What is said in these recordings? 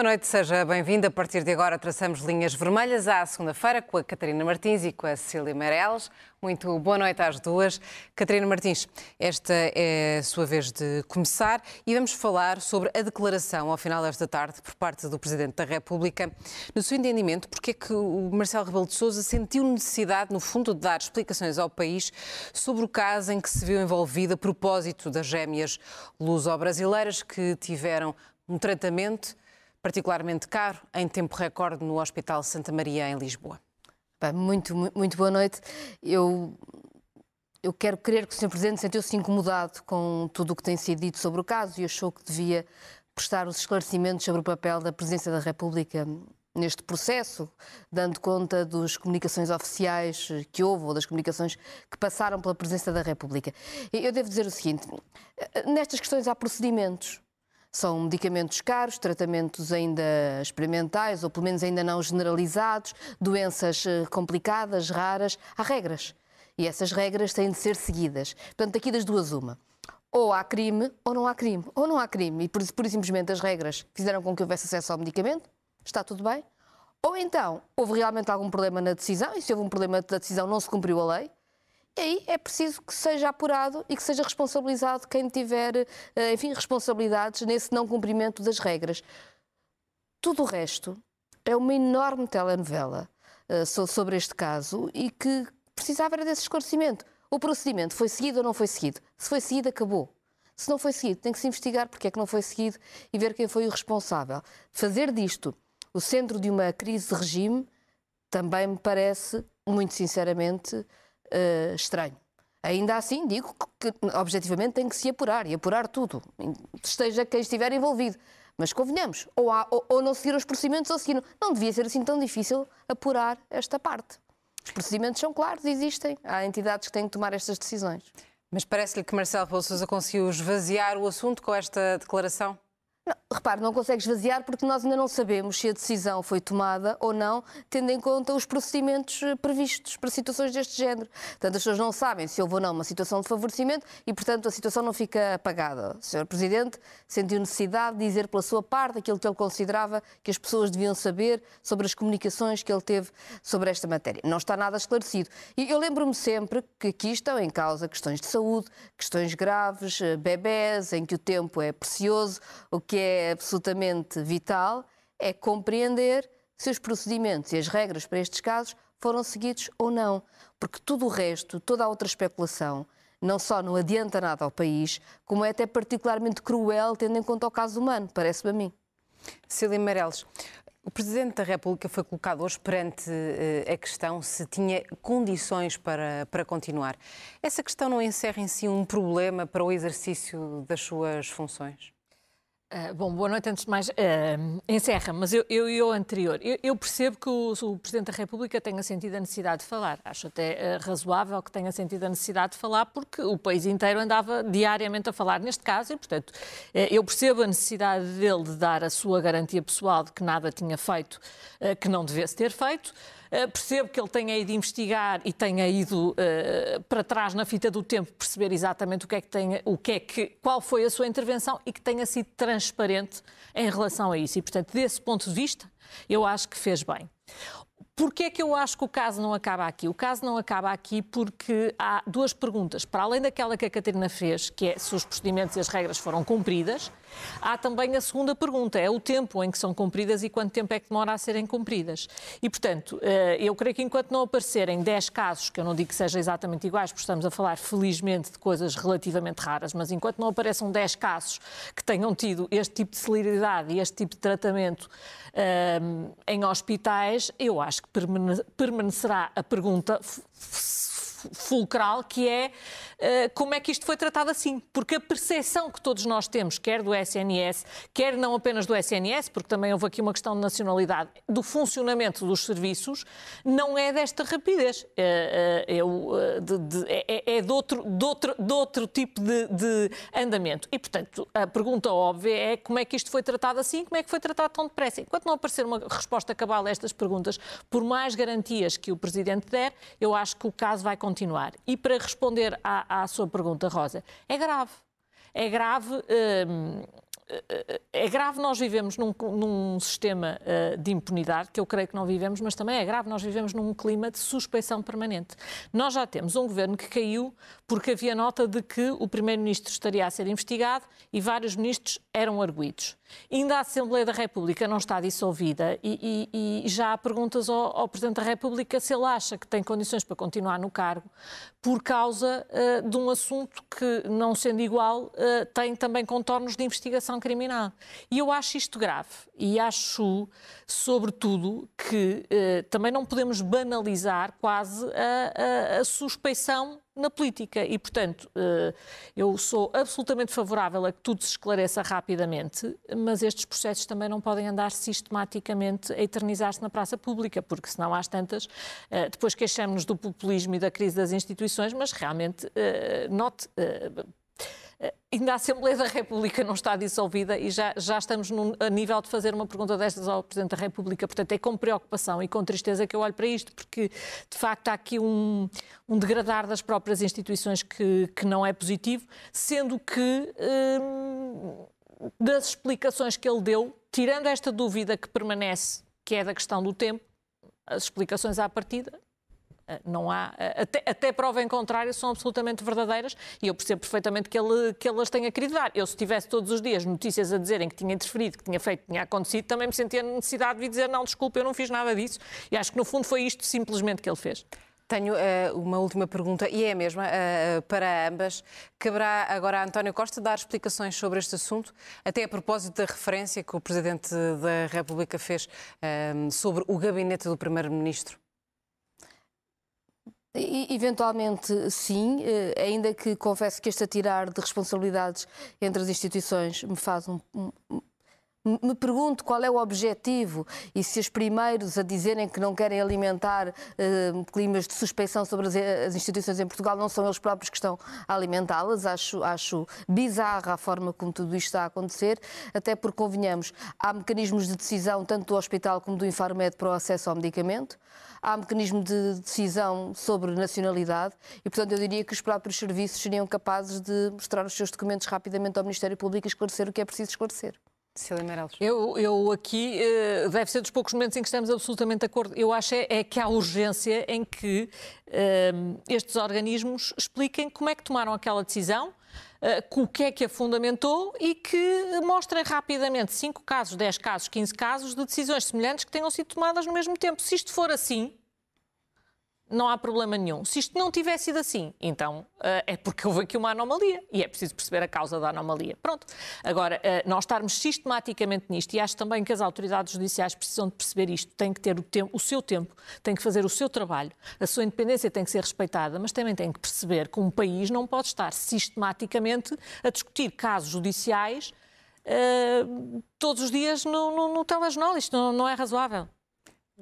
Boa noite, seja bem-vindo. A partir de agora traçamos linhas vermelhas à segunda-feira com a Catarina Martins e com a Cecília Meirelles. Muito boa noite às duas. Catarina Martins, esta é a sua vez de começar e vamos falar sobre a declaração ao final desta tarde por parte do Presidente da República. No seu entendimento, porque é que o Marcelo Rebelo de Sousa sentiu necessidade, no fundo, de dar explicações ao país sobre o caso em que se viu envolvido a propósito das gêmeas luso-brasileiras que tiveram um tratamento particularmente caro, em tempo recorde, no Hospital Santa Maria, em Lisboa. Bem, muito, muito boa noite. Eu, eu quero crer que o Sr. Presidente sentiu-se incomodado com tudo o que tem sido dito sobre o caso e achou que devia prestar os esclarecimentos sobre o papel da Presidência da República neste processo, dando conta das comunicações oficiais que houve ou das comunicações que passaram pela Presidência da República. Eu devo dizer o seguinte: nestas questões há procedimentos. São medicamentos caros, tratamentos ainda experimentais ou pelo menos ainda não generalizados, doenças eh, complicadas, raras. Há regras. E essas regras têm de ser seguidas. Portanto, daqui das duas, uma. Ou há crime ou não há crime. Ou não há crime. E por, por simplesmente as regras fizeram com que houvesse acesso ao medicamento. Está tudo bem. Ou então houve realmente algum problema na decisão, e se houve um problema da decisão, não se cumpriu a lei. Aí é preciso que seja apurado e que seja responsabilizado quem tiver, eh, enfim, responsabilidades nesse não cumprimento das regras. Tudo o resto é uma enorme telenovela uh, sobre este caso e que precisava desse esclarecimento. O procedimento foi seguido ou não foi seguido? Se foi seguido, acabou. Se não foi seguido, tem que se investigar porque é que não foi seguido e ver quem foi o responsável. Fazer disto o centro de uma crise de regime também me parece, muito sinceramente, uh, estranho. Ainda assim, digo que, objetivamente tem que se apurar e apurar tudo, esteja quem estiver envolvido. Mas convenhamos, ou, há, ou, ou não seguir os procedimentos ou seguir. Não devia ser assim tão difícil apurar esta parte. Os procedimentos são claros, existem. Há entidades que têm que tomar estas decisões. Mas parece-lhe que Marcelo Rebelo Sousa conseguiu esvaziar o assunto com esta declaração? Repare, não consegue esvaziar porque nós ainda não sabemos se a decisão foi tomada ou não, tendo em conta os procedimentos eh, previstos para situações deste género. Portanto, as pessoas não sabem se houve ou não uma situação de favorecimento e, portanto, a situação não fica apagada. O Sr. Presidente sentiu necessidade de dizer pela sua parte aquilo que ele considerava que as pessoas deviam saber sobre as comunicações que ele teve sobre esta matéria. Não está nada esclarecido. E eu lembro-me sempre que aqui estão em causa questões de saúde, questões graves, eh, bebés, em que o tempo é precioso, o que é absolutamente vital é compreender se os procedimentos e as regras para estes casos foram seguidos ou não. Porque tudo o resto, toda a outra especulação, não só não adianta nada ao país, como é até particularmente cruel, tendo em conta o caso humano, parece-me a mim. Cília Meirelles, o Presidente da República foi colocado hoje perante uh, a questão se tinha condições para, para continuar. Essa questão não encerra em si um problema para o exercício das suas funções? Uh, bom, boa noite. Antes de mais, uh, encerra, mas eu, e o anterior. Eu, eu percebo que o, o, Presidente da República tenha sentido a necessidade de falar. Acho até uh, razoável que tenha sentido a necessidade de falar, porque o país inteiro andava diariamente a falar neste caso e, portanto, eu percebo a necessidade dele de dar a sua garantia pessoal de que nada tinha feito que não devesse ter feito. Eh, percebo que ele tenha ido investigar e tenha ido uh, para trás na fita do tempo perceber exatamente o que é que tem, o que é que, qual foi a sua intervenção e que tenha sido transparente em relação a isso. E, portanto, desse ponto de vista, eu acho que fez bem. Porquê é que eu acho que o caso não acaba aqui? O caso não acaba aqui porque há duas perguntas. Para além daquela que a Catarina fez, que é se os procedimentos e as regras foram cumpridas, Há também a segunda pergunta, é o tempo em que são cumpridas e quanto tempo é que demora a serem cumpridas. E, portanto, eh, eu creio que enquanto não aparecerem 10 casos, que eu não digo que sejam exatamente iguais, porque estamos a falar, felizmente, de coisas relativamente raras, mas enquanto não apareçam 10 casos que tenham tido este tipo de celeridade e este tipo de tratamento eh, em hospitais, eu acho que permanecerá a pergunta fulcral, que é uh, como é que isto foi tratado assim. Porque a percepção que todos nós temos, quer do SNS, quer não apenas do SNS, porque também houve aqui uma questão de nacionalidade, do funcionamento dos serviços, não é desta rapidez. De, de, é, é de, outro, de, outro, de outro tipo de, de andamento. E, portanto, a pergunta óbvia é como é que isto foi tratado assim, como é que foi tratado tão depressa. Enquanto não aparecer uma resposta cabal a estas perguntas, por mais garantias que o Presidente der, eu acho que o caso vai continuar continuar. E para responder à, à sua pergunta, Rosa, é grave. É grave. Hum, é grave nós vivemos num, num sistema uh, de impunidade, que eu creio que não vivemos, mas também é grave nós vivemos num clima de suspeição permanente. Nós já temos um governo que caiu porque havia nota de que o primeiro-ministro estaria a ser investigado e vários ministros eram arguídos. Ainda a Assembleia da República não está dissolvida e, e, e já há perguntas ao, ao, Presidente da República se ele acha que tem condições para continuar no cargo por causa uh, de um assunto que, não sendo igual, uh, tem também contornos de investigação criminal. E eu acho isto grave e acho, sobretudo, que uh, também não podemos banalizar quase a, a, a suspeição na política. E, portanto, eh, eu sou absolutamente favorável a que tudo se esclareça rapidamente, mas estes processos também não podem andar sistematicamente a eternizar-se na praça pública, porque senão às tantas, eh, depois queixamos-nos do populismo e da crise das instituições, mas realmente, eh, note, Ainda a Assembleia da República não está dissolvida e já, já estamos num, a nível de fazer uma pergunta destas ao Presidente da República. Portanto, é com preocupação e com tristeza que eu olho para isto, porque de facto há aqui um, um degradar das próprias instituições que, que não é positivo, sendo que hum, das explicações que ele deu, tirando esta dúvida que permanece, que é da questão do tempo, as explicações à partida eh, não há, eh, até, até prova em contrário, são absolutamente verdadeiras e eu percebo perfeitamente que ele, que ele as tenha querido dar. Eu, se tivesse todos os dias notícias a dizerem que tinha interferido, que tinha feito, que tinha acontecido, também me sentia necessidade de dizer não, desculpe, eu não fiz nada disso. E acho que, no fundo, foi isto simplesmente que ele fez. Tenho uh, uma última pergunta, e é a mesma, uh, para ambas. Caberá agora a António Costa dar explicações sobre este assunto, até a propósito da referência que o Presidente da República fez uh, sobre o gabinete do Primeiro-Ministro? Eventualmente sim, eh, ainda que confesso que este atirar de responsabilidades entre as instituições me faz um, um me pergunto qual é o objetivo e se os primeiros a dizerem que não querem alimentar uh, climas de suspeição sobre as, as, instituições em Portugal não são eles próprios que estão a alimentá-las. Acho, acho bizarra a forma como tudo isto está a acontecer, até porque, convenhamos, há mecanismos de decisão tanto do hospital como do Infarmed para o acesso ao medicamento há mecanismo de decisão sobre nacionalidade e, portanto, eu diria que os próprios serviços seriam capazes de mostrar os seus documentos rapidamente ao Ministério Público e esclarecer o que é preciso esclarecer. Cecília Meirelles. Eu, eu aqui, eh, deve ser dos poucos momentos em que estamos absolutamente de acordo. Eu acho é, é que há urgência em que eh, estes organismos expliquem como é que tomaram aquela decisão, uh, o que é que a fundamentou e que mostrem rapidamente 5 casos, 10 casos, 15 casos de decisões semelhantes que tenham sido tomadas no mesmo tempo. Se isto for assim, não há problema nenhum. Se isto não tivesse sido assim, então uh, é porque houve aqui uma anomalia e é preciso perceber a causa da anomalia. Pronto. Agora, uh, nós estarmos sistematicamente nisto, e acho também que as autoridades judiciais precisam de perceber isto, têm que ter o, tempo, o seu tempo, têm que fazer o seu trabalho, a sua independência tem que ser respeitada, mas também têm que perceber que um país não pode estar sistematicamente a discutir casos judiciais uh, todos os dias no, no, no telejornal. Isto não, não é razoável.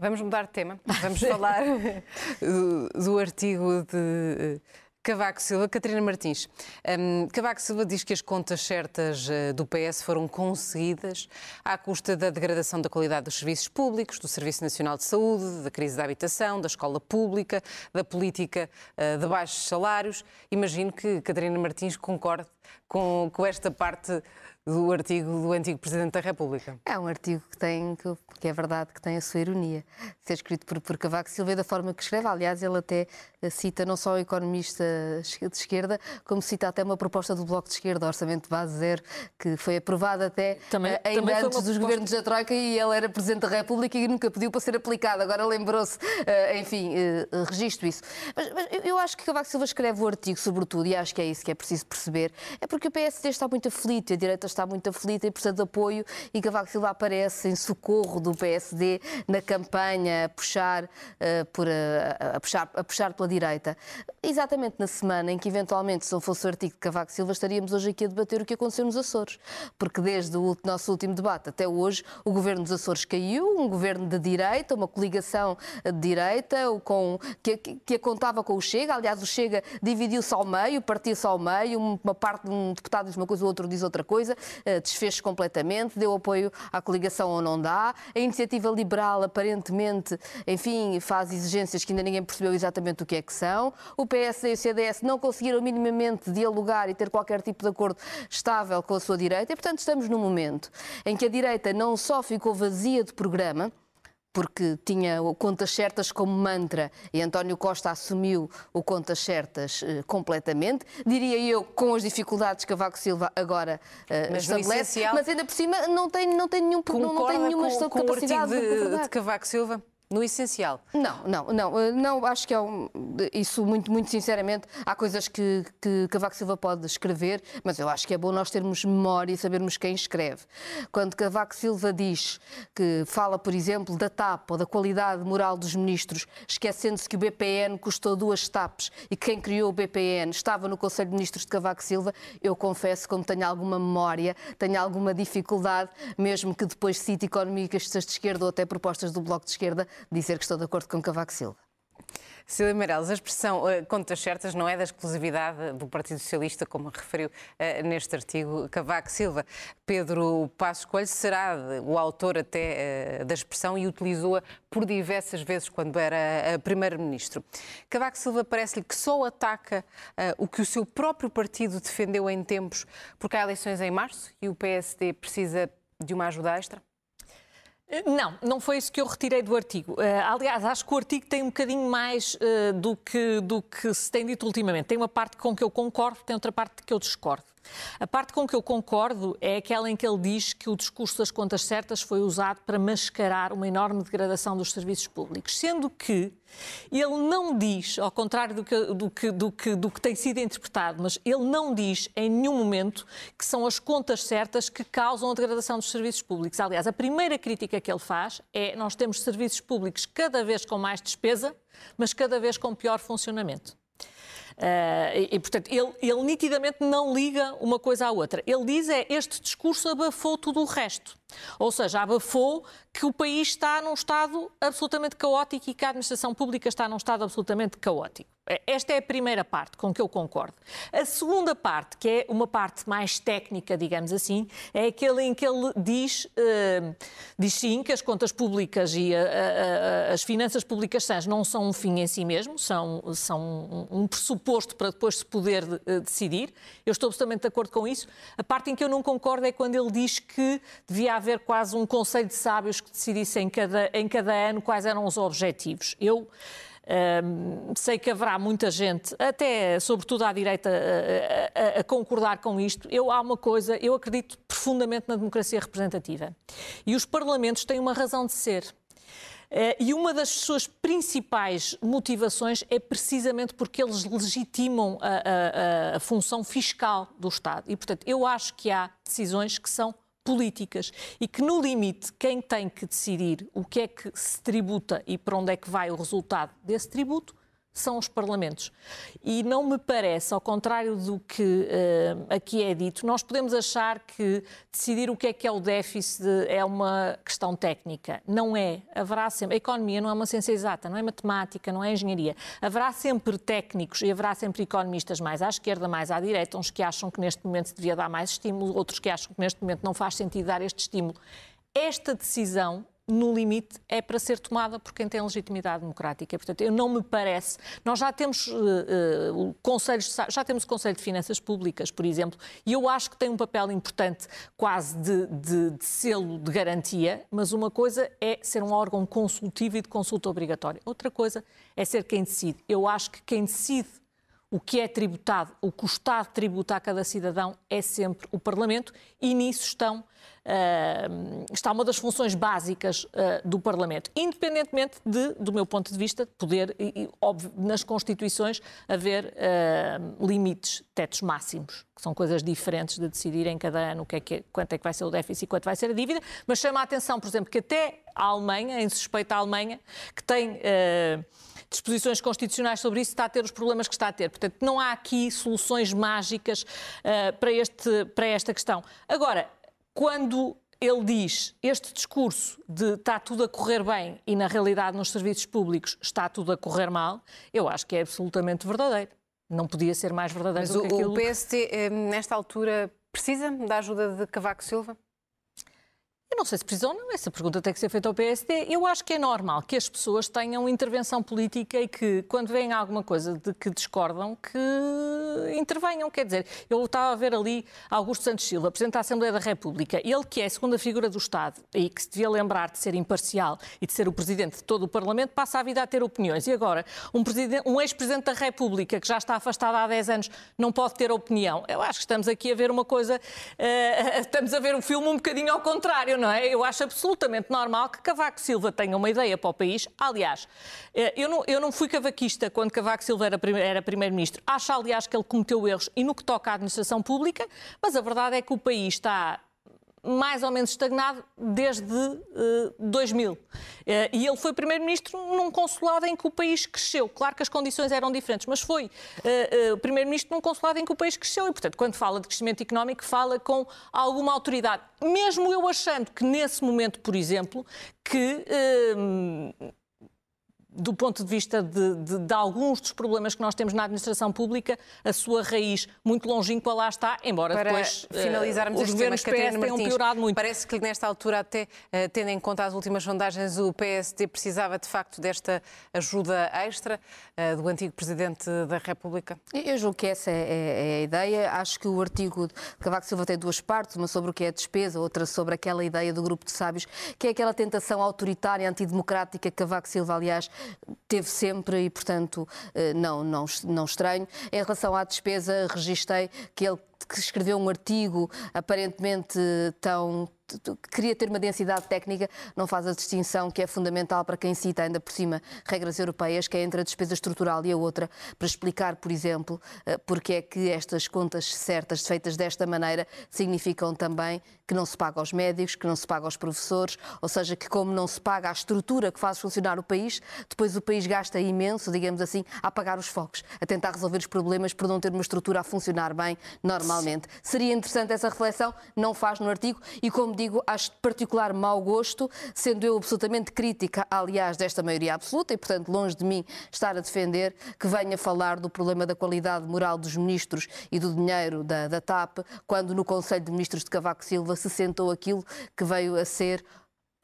Vamos mudar de tema. Vamos falar do, do, artigo de eh, Cavaco Silva. Catarina Martins. Um, Cavaco Silva diz que as contas certas uh, do PS foram conseguidas à custa da degradação da qualidade dos serviços públicos, do Serviço Nacional de Saúde, da crise da habitação, da escola pública, da política uh, de baixos salários. Imagino que Catarina Martins concorde com, com esta parte do artigo do antigo Presidente da República. É um artigo que tem, que, é verdade, que tem a sua ironia. Ser escrito por, por Cavaco Silva da forma que escreve. Aliás, ele até cita não só o economista de esquerda, como cita até uma proposta do Bloco de Esquerda, Orçamento de Base Zero, que foi aprovada até também, uh, ainda também antes dos proposta... governos da Troika e ele era Presidente da República e nunca pediu para ser aplicado. Agora lembrou-se, uh, enfim, uh, registro isso. Mas, mas, eu acho que Cavaco Silva escreve o artigo, sobretudo, e acho que é isso que é preciso perceber, é porque o PSD está muito aflito, a direita está está muito aflita e precisa de apoio e Cavaco Silva aparece em socorro do PSD na campanha a puxar, uh, por, uh, a, puxar, a puxar pela direita. Exatamente na semana em que, eventualmente, se não fosse o artigo de Cavaco Silva, estaríamos hoje aqui a debater o que aconteceu nos Açores. Porque desde o nosso último debate até hoje, o governo dos Açores caiu, um governo de direita, uma coligação de direita, com, que, que a contava com o Chega. Aliás, o Chega dividiu-se ao meio, partiu-se ao meio, uma parte de um deputado diz uma coisa, o outro diz outra coisa. Eh, desfez completamente, deu apoio à coligação ou não dá. A iniciativa liberal, aparentemente, enfim, faz exigências que ainda ninguém percebeu exatamente o que é que são. O PS e o CDS não conseguiram minimamente dialogar e ter qualquer tipo de acordo estável com a sua direita. E, portanto, estamos num momento em que a direita não só ficou vazia de programa, porque tinha o contas certas como mantra e António Costa assumiu o contas certas uh, completamente, diria eu, com as dificuldades que Cavaco Silva agora uh, mas estabelece, mas ainda por cima não tem, não tem, nenhum, não, não tem nenhuma com, capacidade com o artigo de, de Cavaco Silva? No essencial? Não, não, não, eh, não acho que é um, isso muito, muito sinceramente, há coisas que, que Cavaco Silva pode escrever, mas eu acho que é bom nós termos memória e sabermos quem escreve. Quando Cavaco Silva diz que fala, por exemplo, da TAP ou da qualidade moral dos ministros, esquecendo-se que o BPN custou duas TAPs e que quem criou o BPN estava no Conselho de Ministros de Cavaco Silva, eu confesso, como tenho alguma memória, tenho alguma dificuldade, mesmo que depois cite economistas de esquerda ou até propostas do Bloco de Esquerda, dizer que estou de acordo com Cavaco Silva. Cília Meirelles, a expressão uh, contas certas não é da exclusividade do Partido Socialista, como referiu uh, neste artigo Cavaco Silva. Pedro Passos Coelho será o autor até uh, da expressão e utilizou-a por diversas vezes quando era Primeiro-Ministro. Cavaco Silva parece-lhe que só ataca o que o seu próprio partido defendeu em tempos, porque há eleições em março e o PSD precisa de uma ajuda extra? Não, não foi isso que eu retirei do artigo. Uh, aliás, acho que o artigo tem um bocadinho mais uh, do, que, do que se tem dito ultimamente. Tem uma parte com que eu concordo, tem outra parte que eu discordo. A parte com que eu concordo é aquela em que ele diz que o discurso das contas certas foi usado para mascarar uma enorme degradação dos serviços públicos, sendo que ele não diz, ao contrário do que, do que, do que, do que tem sido interpretado, mas ele não diz em nenhum momento que são as contas certas que causam a degradação dos serviços públicos. Aliás, a primeira crítica que ele faz é nós temos serviços públicos cada vez com mais despesa, mas cada vez com pior funcionamento. Uh, e, e, portanto, ele, ele nitidamente não liga uma coisa à outra. Ele diz é este discurso abafou tudo o resto. Ou seja, abafou que o país está num estado absolutamente caótico e que a administração pública está num estado absolutamente caótico. Esta é a primeira parte com que eu concordo. A segunda parte, que é uma parte mais técnica, digamos assim, é aquele em que ele diz, uh, diz sim que as contas públicas e a, a, a, as finanças públicas sãs não são um fim em si mesmo, são, são um pressuposto para depois se poder uh, decidir. Eu estou absolutamente de acordo com isso. A parte em que eu não concordo é quando ele diz que devia haver quase um conselho de sábios que decidisse em cada, em cada ano quais eram os objetivos. Eu sei que haverá muita gente, até sobretudo à direita, a, a, a, concordar com isto. Eu há uma coisa, eu acredito profundamente na democracia representativa. E os parlamentos têm uma razão de ser. Uh, e uma das suas principais motivações é precisamente porque eles legitimam a, a função fiscal do Estado. E, portanto, eu acho que há decisões que são políticas e que, no limite, quem tem que decidir o que é que se tributa e para onde é que vai o resultado desse tributo são os parlamentos. E não me parece, ao contrário do que uh, aqui é dito, nós podemos achar que decidir o que é que é o déficit é uma questão técnica. Não é. Haverá sempre. A economia não é uma ciência exata, não é matemática, não é engenharia. Haverá sempre técnicos e haverá sempre economistas mais à esquerda, mais à direita, uns que acham que neste momento se devia dar mais estímulo, outros que acham que neste momento não faz sentido dar este estímulo. Esta decisão no limite, é para ser tomada por quem tem legitimidade democrática. Portanto, eu não me parece. Nós já temos uh, uh, conselhos, já temos o Conselho de Finanças Públicas, por exemplo, e eu acho que tem um papel importante, quase de, de, de selo de garantia, mas uma coisa é ser um órgão consultivo e de consulta obrigatória. Outra coisa é ser quem decide. Eu acho que quem decide o que é tributado, o que o Estado tributa a cada cidadão é sempre o Parlamento e nisso estão, está uma das funções básicas uh, do Parlamento, independentemente de, do meu ponto de vista, poder, e, óbvio, nas Constituições, haver limites, tetos máximos, que são coisas diferentes de decidir em cada ano o que é que, quanto é que vai ser o déficit e quanto vai ser a dívida, mas chama a atenção, por exemplo, que até a Alemanha, em suspeita a Alemanha, que tem disposições constitucionais sobre isso, está a ter os problemas que está a ter. Portanto, não há aqui soluções mágicas uh, para, este, para esta questão. Agora, quando ele diz este discurso de está tudo a correr bem e na realidade nos serviços públicos está tudo a correr mal, eu acho que é absolutamente verdadeiro. Não podia ser mais verdadeiro Mas do que o, aquilo. o PST, eh, nesta altura, precisa da ajuda de Cavaco Silva? Eu não sei se precisa ou não, essa pergunta tem que ser feita ao PSD. Eu acho que é normal que as pessoas tenham intervenção política e que, quando veem alguma coisa de que discordam, que intervenham. Quer dizer, eu estava a ver ali Augusto Santos Silva, Presidente da Assembleia da República, ele que é a segunda figura do Estado e que se devia lembrar de ser imparcial e de ser o Presidente de todo o Parlamento, passa a vida a ter opiniões. E agora, um, um ex-Presidente da República que já está afastado há 10 anos não pode ter opinião. Eu acho que estamos aqui a ver uma coisa, uh, estamos a ver o filme um bocadinho ao contrário não é? Eu acho absolutamente normal que Cavaco Silva tenha uma ideia para o país. Aliás, eh, eu não, eu não fui cavaquista quando Cavaco Silva era, era primeiro-ministro. Acho, aliás, que ele cometeu erros e no que toca à administração pública, mas a verdade é que o país está mais ou menos estagnado desde uh, eh, 2000. Uh, eh, e ele foi primeiro-ministro num consulado em que o país cresceu. Claro que as condições eram diferentes, mas foi uh, primeiro-ministro num consulado em que o país cresceu. E, portanto, quando fala de crescimento económico, fala com alguma autoridade. Mesmo eu achando que, nesse momento, por exemplo, que do ponto de vista de, de, de, alguns dos problemas que nós temos na administração pública, a sua raiz muito longínqua lá está, embora Para depois eh, finalizarmos uh, os governos PS Martins, tenham piorado muito. Parece que nesta altura, até uh, tendo em conta as últimas sondagens, o PSD precisava de facto desta ajuda extra uh, do antigo Presidente da República? Eu julgo que essa é, é, é, a ideia. Acho que o artigo de Cavaco Silva tem duas partes, uma sobre o que é a despesa, outra sobre aquela ideia do grupo de sábios, que é aquela tentação autoritária, antidemocrática que Cavaco Silva, aliás, teve sempre e, portanto, eh, não, não, não estranho. Em relação à despesa, registrei que ele que escreveu um artigo aparentemente tão queria ter uma densidade técnica, não faz a distinção que é fundamental para quem cita ainda por cima regras europeias, que é entre a despesa estrutural e a outra, para explicar, por exemplo, eh, porque é que estas contas certas, feitas desta maneira, significam também que não se paga aos médicos, que não se paga aos professores, ou seja, que como não se paga a estrutura que faz funcionar o país, depois o país gasta imenso, digamos assim, a apagar os focos, a tentar resolver os problemas por não ter uma estrutura a funcionar bem normalmente. Seria interessante essa reflexão, não faz no artigo, e como digo, acho de particular mau gosto, sendo eu absolutamente crítica, aliás, desta maioria absoluta, e portanto longe de mim estar a defender que venha falar do problema da qualidade moral dos ministros e do dinheiro da, da TAP, quando no Conselho de Ministros de Cavaco Silva se sentou aquilo que veio a ser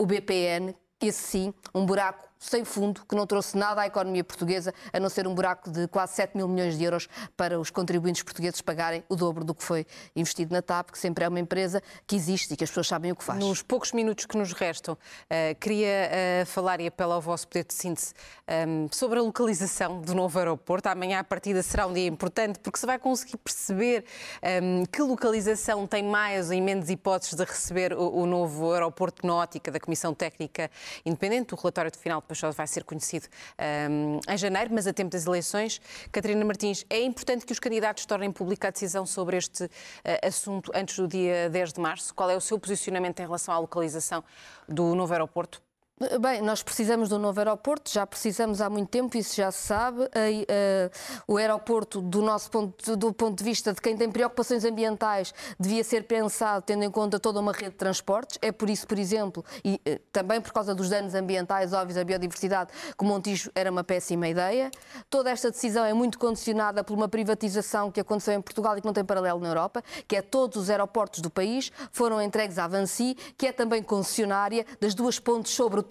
o BPN, esse sim, um buraco sem fundo, que não trouxe nada à economia portuguesa, a não ser um buraco de quase 7 mil milhões de euros para os contribuintes portugueses pagarem o dobro do que foi investido na TAP, que sempre é uma empresa que existe e que as pessoas sabem o que faz. Nos poucos minutos que nos restam, uh, queria uh, falar e apelo ao vosso poder de síntese ehm, sobre a localização do novo aeroporto. Amanhã, a partida, será um dia importante porque se vai conseguir perceber ehm, que localização tem mais ou menos hipóteses de receber o, novo aeroporto na ótica da Comissão Técnica Independente. O relatório de final Pachosa vai ser conhecido um, em janeiro, mas a tempo das eleições. Catarina Martins, é importante que os candidatos tornem pública a decisão sobre este uh, assunto antes do dia 10 de março. Qual é o seu posicionamento em relação à localização do novo aeroporto? Bem, nós precisamos de um novo aeroporto, já precisamos há muito tempo, isso já se sabe. Eh, o aeroporto, do nosso ponto, do ponto de vista de quem tem preocupações ambientais, devia ser pensado tendo em conta toda uma rede de transportes. É por isso, por exemplo, e eh, também por causa dos danos ambientais óbvios à biodiversidade, que o Montijo era uma péssima ideia. Toda esta decisão é muito condicionada por uma privatização que aconteceu em Portugal e que não tem paralelo na Europa, que é todos os aeroportos do país foram entregues à Vansi, que é também concessionária das duas pontes sobre o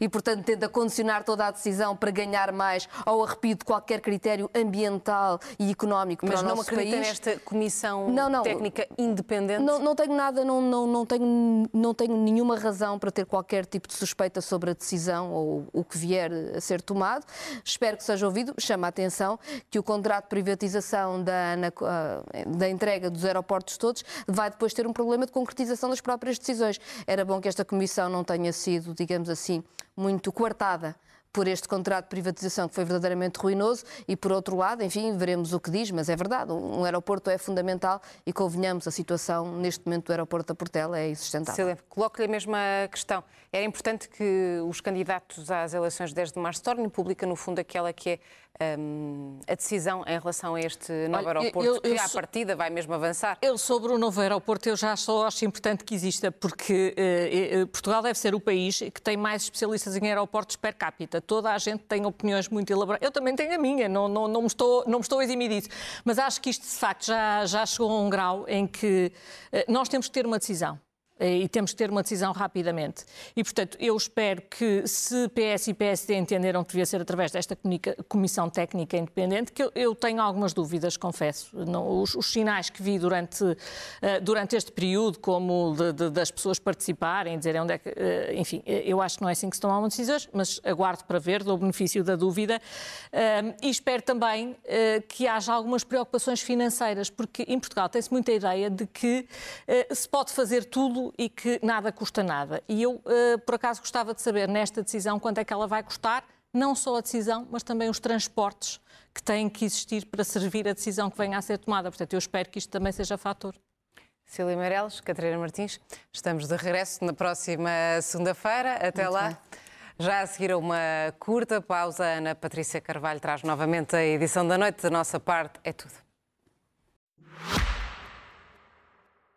E, portanto, tenta condicionar toda a decisão para ganhar mais ao arrepio de qualquer critério ambiental e económico Mas para o nosso país. Mas não acredita nesta comissão não, não, técnica independente? Não, não tenho nada, não, não, não, tenho, não tenho nenhuma razão para ter qualquer tipo de suspeita sobre a decisão ou o que vier a ser tomado. Espero que seja ouvido. Chama a atenção que o contrato de privatização da, na, ah, da entrega dos aeroportos todos vai depois ter um problema de concretização das próprias decisões. Era bom que esta comissão não tenha sido, digamos, digamos assim, muito coartada por este contrato de privatização que foi verdadeiramente ruinoso e, por outro lado, enfim, veremos o que diz, mas é verdade, um aeroporto é fundamental e, convenhamos, a situação neste momento do aeroporto da Portela é insustentável. Coloco-lhe a mesma questão. Era importante que os candidatos às eleições de 10 de março tornem pública, no fundo, aquela que é um, a decisão em relação a este novo Olha, aeroporto, eu, eu, que à sou... partida vai mesmo avançar? Eu, sobre o novo aeroporto, eu já só acho importante que exista, porque uh, Portugal deve ser o país que tem mais especialistas em aeroportos per capita. Toda a gente tem opiniões muito elaboradas. Eu também tenho a minha, não, não, não, me, estou, não me estou a eximir disso. Mas acho que isto, de facto, já, já chegou a um grau em que nós temos que ter uma decisão. Eh, e temos que ter uma decisão rapidamente. E, portanto, eu espero que, se PS e PSD entenderam que devia ser através desta comissão técnica independente, que eu, eu tenho algumas dúvidas, confesso. Não, os, os, sinais que vi durante, uh, durante este período, como de, de, das pessoas participarem, dizerem onde é que. Uh, enfim, eu acho que não é assim que se tomam decisões, mas aguardo para ver, dou benefício da dúvida. Uh, e espero também que haja algumas preocupações financeiras, porque em Portugal tem-se muita ideia de que se pode fazer tudo e que nada custa nada. E eu, uh, por acaso, gostava de saber nesta decisão quanto é que ela vai custar, não só a decisão, mas também os transportes que têm que existir para servir a decisão que venha a ser tomada. Portanto, eu espero que isto também seja fator. Cília Meireles, Catarina Martins, estamos de regresso na próxima segunda-feira. Até Muito lá. Bem. Já a seguir a uma curta pausa, Ana Patrícia Carvalho traz novamente a edição da noite. Da nossa parte, é tudo.